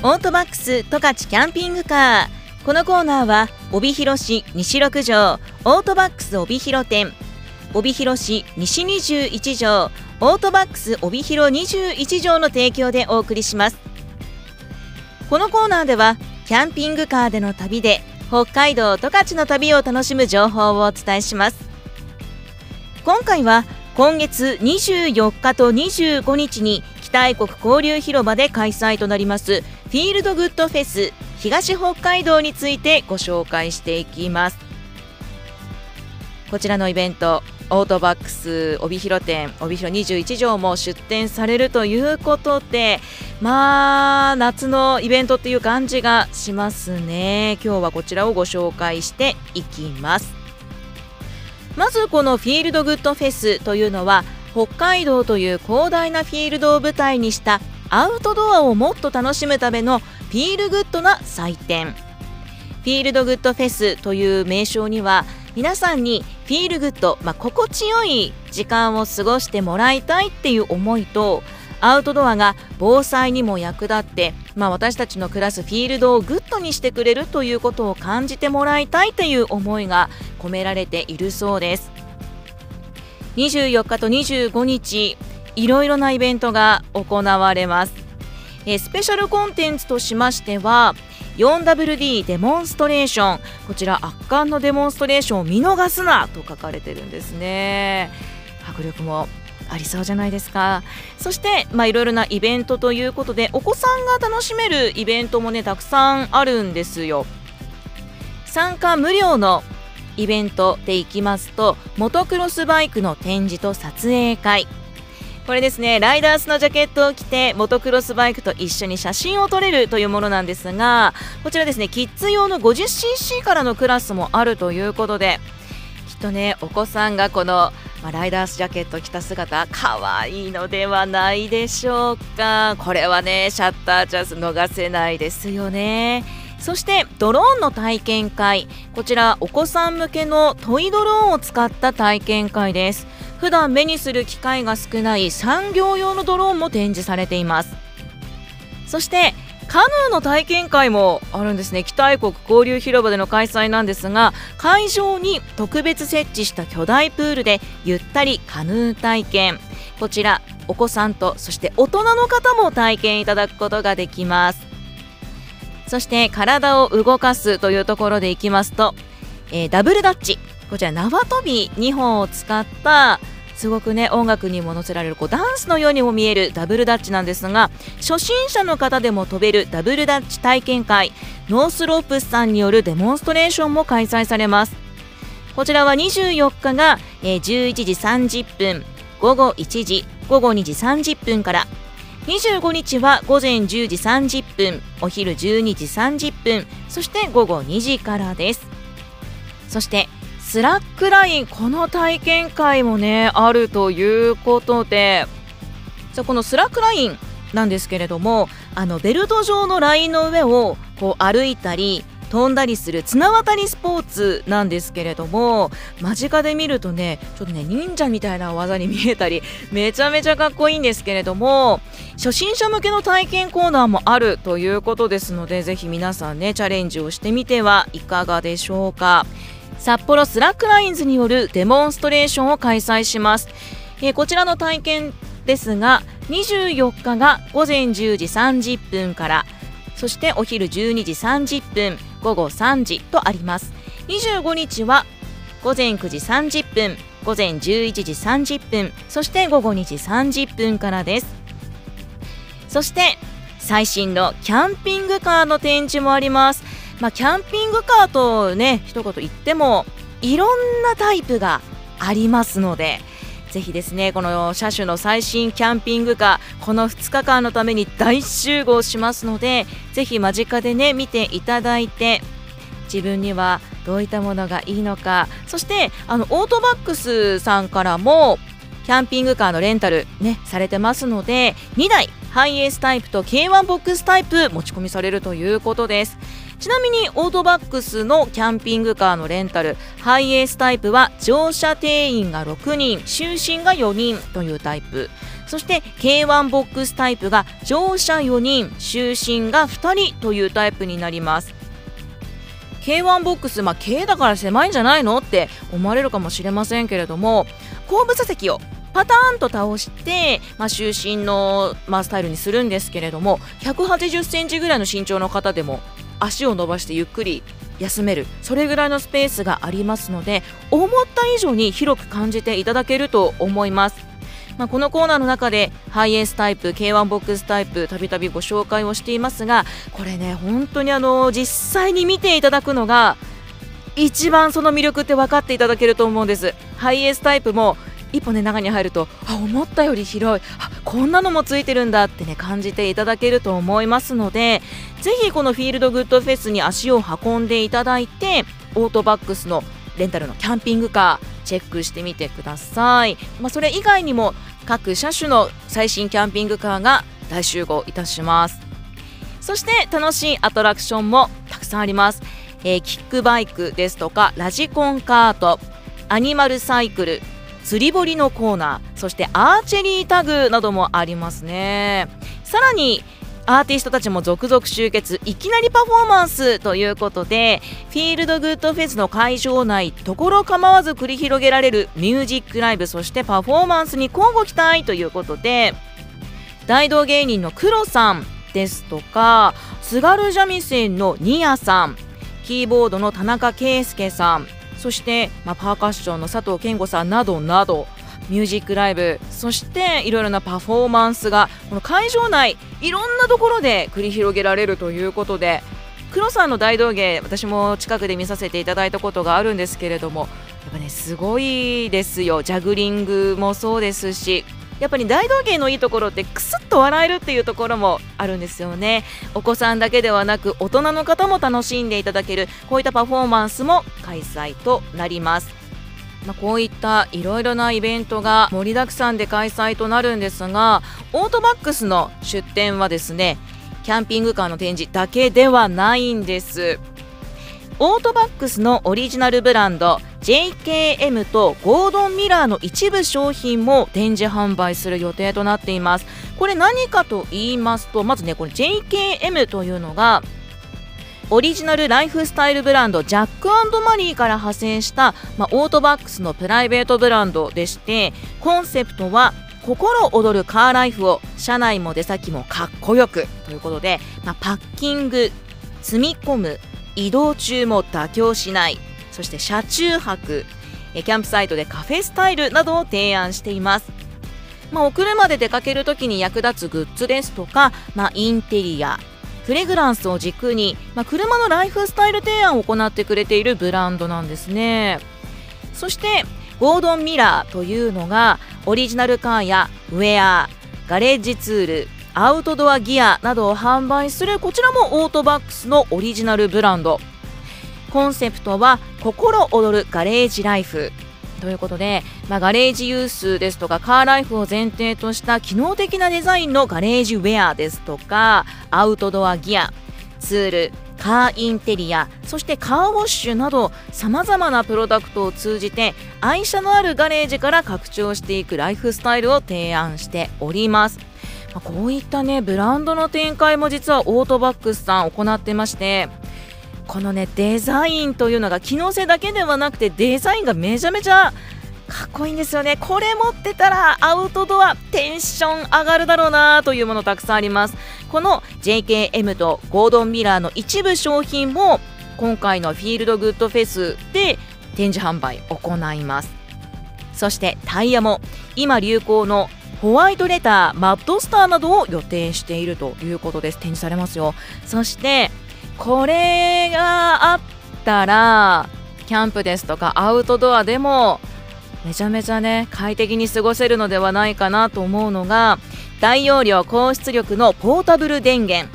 オートバックス十勝キャンピングカー。このコーナーは帯広市西6条オートバックス帯広店。帯広市西21条オートバックス帯広21条の提供でお送りします。このコーナーではキャンピングカーでの旅で北海道十勝の旅を楽しむ情報をお伝えします。今回は今月24日と25日に北愛国交流広場で開催となりますフィールドグッドフェス東北海道についてご紹介していきます。こちらのイベントオートバックス帯広店帯広21条も出店されるということでまあ夏のイベントっていう感じがしますね。今日はこちらをご紹介していきます。まずこのフィールドグッドフェスというのは北海道という広大なフィールドを舞台にしたアウトドアをもっと楽しむための feel good な祭典。フィールドグッドフェスという名称には皆さんに feel good、まあ、心地よい時間を過ごしてもらいたいっていう思いとアウトドアが防災にも役立って、まあ、私たちの暮らすフィールドをグッドにしてくれるということを感じてもらいたいという思いが込められているそうです。24日と25日いろいろなイベントが行われます、え、スペシャルコンテンツとしましては 4WD デモンストレーション。こちら圧巻のデモンストレーションを見逃すなと書かれてるんですね。迫力もありそうじゃないですか。そしてまあいろいろなイベントということでお子さんが楽しめるイベントもねたくさんあるんですよ。参加無料のイベントでいきますとモトクロスバイクの展示と撮影会。これですねライダースのジャケットを着てモトクロスバイクと一緒に写真を撮れるというものなんですがこちらですねキッズ用の 50cc からのクラスもあるということできっとねお子さんがこのまあ、ライダースジャケット着た姿可愛いのではないでしょうか。これはねシャッターチャンス逃せないですよね。そしてドローンの体験会。こちらお子さん向けのトイドローンを使った体験会です。普段目にする機会が少ない産業用のドローンも展示されています。そしてカヌーの体験会もあるんですね。北愛国交流広場での開催なんですが会場に特別設置した巨大プールでゆったりカヌー体験。こちらお子さんとそして大人の方も体験いただくことができます。そして体を動かすというところでいきますと、えー、ダブルダッチ。こちら縄跳び2本を使ったすごくね音楽にも乗せられるこうダンスのようにも見えるダブルダッチなんですが初心者の方でも飛べるダブルダッチ体験会ノースロープスさんによるデモンストレーションも開催されます。こちらは24日が、え11時30分午後1時午後2時30分から。25日は午前10時30分お昼12時30分そして午後2時からです。そしてスラックラインこの体験会もねあるということでじゃこのスラックラインなんですけれどもあのベルト状のラインの上をこう歩いたり飛んだりする綱渡りスポーツなんですけれども間近で見るとねちょっとね忍者みたいな技に見えたり めちゃめちゃかっこいいんですけれども初心者向けの体験コーナーもあるということですのでぜひ皆さんねチャレンジをしてみてはいかがでしょうか。札幌スラックラインズによるデモンストレーションを開催します、えー、こちらの体験ですが24日が午前10時30分からそしてお昼12時30分午後3時とあります。25日は午前9時30分午前11時30分そして午後2時30分からです。そして最新のキャンピングカーの展示もあります。まあ、キャンピングカーとね一言言ってもいろんなタイプがありますのでぜひですねこの車種の最新キャンピングカーこの2日間のために大集合しますのでぜひ間近でね見ていただいて自分にはどういったものがいいのかそしてあのオートバックスさんからもキャンピングカーのレンタルねされてますので2台ハイエースタイプと K1 ボックスタイプ持ち込みされるということです。ちなみにオートバックスのキャンピングカーのレンタルハイエースタイプは乗車定員が6人就寝が4人というタイプ。そして K1 ボックスタイプが乗車4人就寝が2人というタイプになります。K1 ボックス、まあ、K だから狭いんじゃないのって思われるかもしれませんけれども後部座席をパターンと倒して、まあ、就寝の、まあ、スタイルにするんですけれども180センチぐらいの身長の方でも足を伸ばしてゆっくり休めるそれぐらいのスペースがありますので思った以上に広く感じていただけると思います。まあ、このコーナーの中でハイエースタイプ K1 ボックスタイプたびたびご紹介をしていますがこれね本当にあの実際に見ていただくのが一番その魅力って分かっていただけると思うんですハイエースタイプも一歩ね中に入るとあ思ったより広い。あこんなのもついてるんだってね感じていただけると思いますのでぜひこのフィールドグッドフェスに足を運んでいただいてオートバックスのレンタルのキャンピングカーチェックしてみてください、まあ、それ以外にも各車種の最新キャンピングカーが大集合いたします。そして楽しいアトラクションもたくさんあります、えー、キックバイクですとかラジコンカートアニマルサイクル釣り堀のコーナーそしてアーチェリータグなどもありますね。さらにアーティストたちも続々集結いきなりパフォーマンスということでフィールドグッドフェスの会場内ところ構わず繰り広げられるミュージックライブそしてパフォーマンスに交互期待ということで大道芸人の黒さんですとか津軽三味線のニアさんキーボードの田中圭介さんそして、まあ、パーカッションの佐藤健吾さんなどなどミュージックライブそしていろいろなパフォーマンスがこの会場内いろんなところで繰り広げられるということで黒さんの大道芸私も近くで見させていただいたことがあるんですけれどもやっぱねすごいですよ。ジャグリングもそうですしやっぱり大道芸のいいところってクスッと笑えるっていうところもあるんですよね。お子さんだけではなく大人の方も楽しんでいただけるこういったパフォーマンスも開催となります。まあ、こういったいろいろなイベントが盛りだくさんで開催となるんですがオートバックスの出展はですねキャンピングカーの展示だけではないんです。オートバックスのオリジナルブランド JKM とゴードンミラーの一部商品も展示販売する予定となっています。これ何かと言いますとまずねこれ JKM というのがオリジナルライフスタイルブランドジャックマリーから派生した、まあ、オートバックスのプライベートブランドでしてコンセプトは心躍るカーライフを車内も出先もかっこよくということで、まあ、パッキング積み込む移動中も妥協しないそして車中泊キャンプサイトでカフェスタイルなどを提案しています、まあ、お車で出かけるときに役立つグッズですとか、まあ、インテリアフレグランスを軸に、まあ、車のライフスタイル提案を行ってくれているブランドなんですね。そしてゴードンミラーというのがオリジナルカーやウェアガレージツールアウトドアギアなどを販売するこちらもオートバックスのオリジナルブランド。コンセプトは心躍るガレージライフということで、まあ、ガレージユースですとかカーライフを前提とした機能的なデザインのガレージウェアですとかアウトドアギアツールカーインテリアそしてカーウォッシュなどさまざまなプロダクトを通じて愛車のあるガレージから拡張していくライフスタイルを提案しております。まあこういったねブランドの展開も実はオートバックスさん行ってましてこのねデザインというのが機能性だけではなくてデザインがめちゃめちゃかっこいいんですよね。これ持ってたらアウトドアテンション上がるだろうなというものたくさんあります。この JKM とゴードンミラーの一部商品も今回のフィールドグッドフェスで展示販売行います。そしてタイヤも今流行のホワイトレターマッドスターなどを予定しているということです。展示されますよ。そしてこれがあったらキャンプですとかアウトドアでもめちゃめちゃね快適に過ごせるのではないかなと思うのが大容量高出力のポータブル電源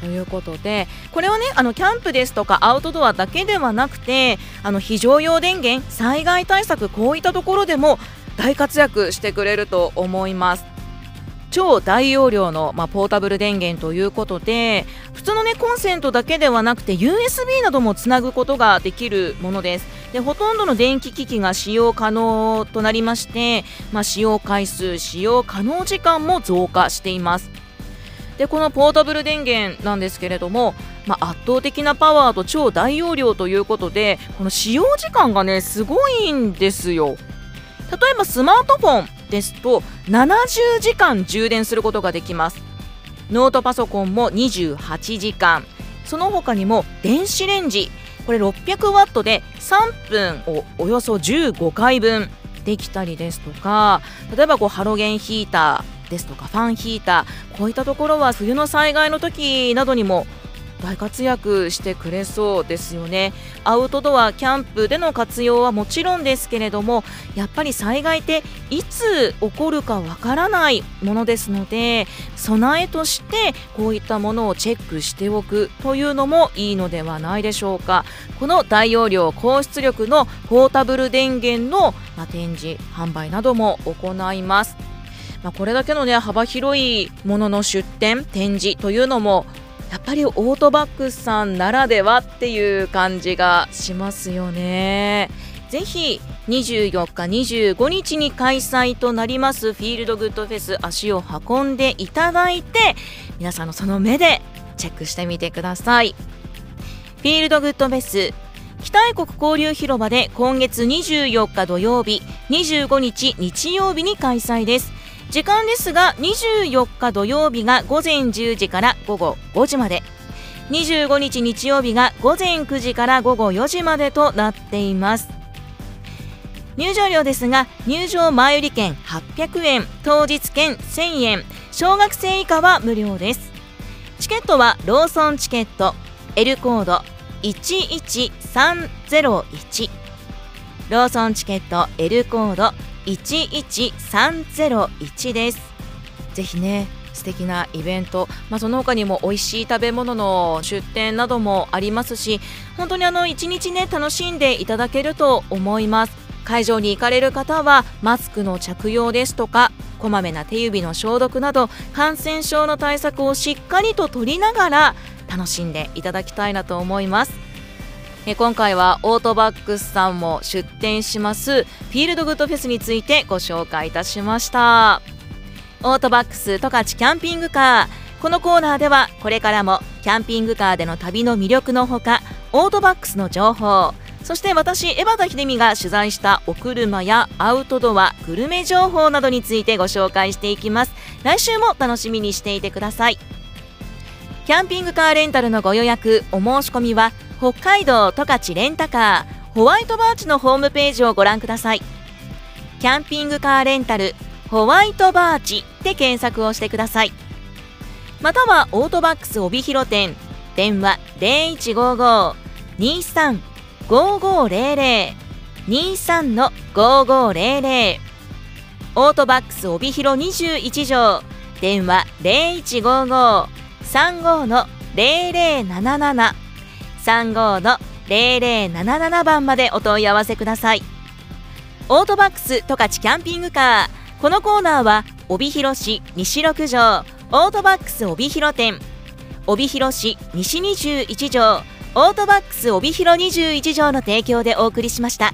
ということでこれはねあのキャンプですとかアウトドアだけではなくてあの非常用電源災害対策こういったところでも大活躍してくれると思います。超大容量の、まあ、ポータブル電源ということで普通の、ね、コンセントだけではなくて USB などもつなぐことができるものです。でほとんどの電気機器が使用可能となりまして、まあ、使用回数使用可能時間も増加しています。でこのポータブル電源なんですけれども、まあ、圧倒的なパワーと超大容量ということでこの使用時間がねすごいんですよ。例えばスマートフォン。ですと70時間充電することができます。ノートパソコンも28時間。その他にも電子レンジ。これ600ワットで3分をおよそ15回分。できたりですとか例えばこうハロゲンヒーターですとかファンヒーター。こういったところは冬の災害の時などにも大活躍してくれそうですよね。アウトドアキャンプでの活用はもちろんですけれどもやっぱり災害っていつ起こるかわからないものですので備えとしてこういったものをチェックしておくというのもいいのではないでしょうか。この大容量高出力のポータブル電源の、ま展示販売なども行います。まあ、これだけのね幅広いものの出展展示というのもやっぱりオートバックスさんならではっていう感じがしますよね。ぜひ24日25日に開催となりますフィールドグッドフェス足を運んでいただいて皆さんのその目でチェックしてみてくださいフィールドグッドフェス北愛国交流広場で今月24日土曜日25日日曜日に開催です時間ですが24日土曜日が午前10時から午後5時まで。25日日曜日が午前9時から午後4時までとなっています。入場料ですが入場前売り券800円当日券1000円小学生以下は無料です。チケットはローソンチケット L コード11301ローソンチケット L コード11301です。ぜひね素敵なイベント、まあ、その他にも美味しい食べ物の出店などもありますし本当にあの一日ね楽しんでいただけると思います。会場に行かれる方はマスクの着用ですとかこまめな手指の消毒など感染症の対策をしっかりと取りながら楽しんでいただきたいなと思います。え今回はオートバックスさんも出展しますフィールドグッドフェスについてご紹介いたしました。オートバックス十勝キャンピングカー。このコーナーではこれからもキャンピングカーでの旅の魅力のほかオートバックスの情報。そして私江端秀美が取材したお車やアウトドアグルメ情報などについてご紹介していきます。来週も楽しみにしていてください。キャンピングカーレンタルのご予約お申し込みは北海道十勝レンタカーホワイトバーチのホームページをご覧ください。キャンピングカーレンタルホワイトバーチで検索をしてください。またはオートバックス帯広店電話0155-23-5500 23の5500オートバックス帯広21条電話0155-35の0077 35の0077番までお問い合わせくださいオートバックス十勝キャンピングカーこのコーナーは帯広市西六条オートバックス帯広店帯広市西21条オートバックス帯広21条の提供でお送りしました。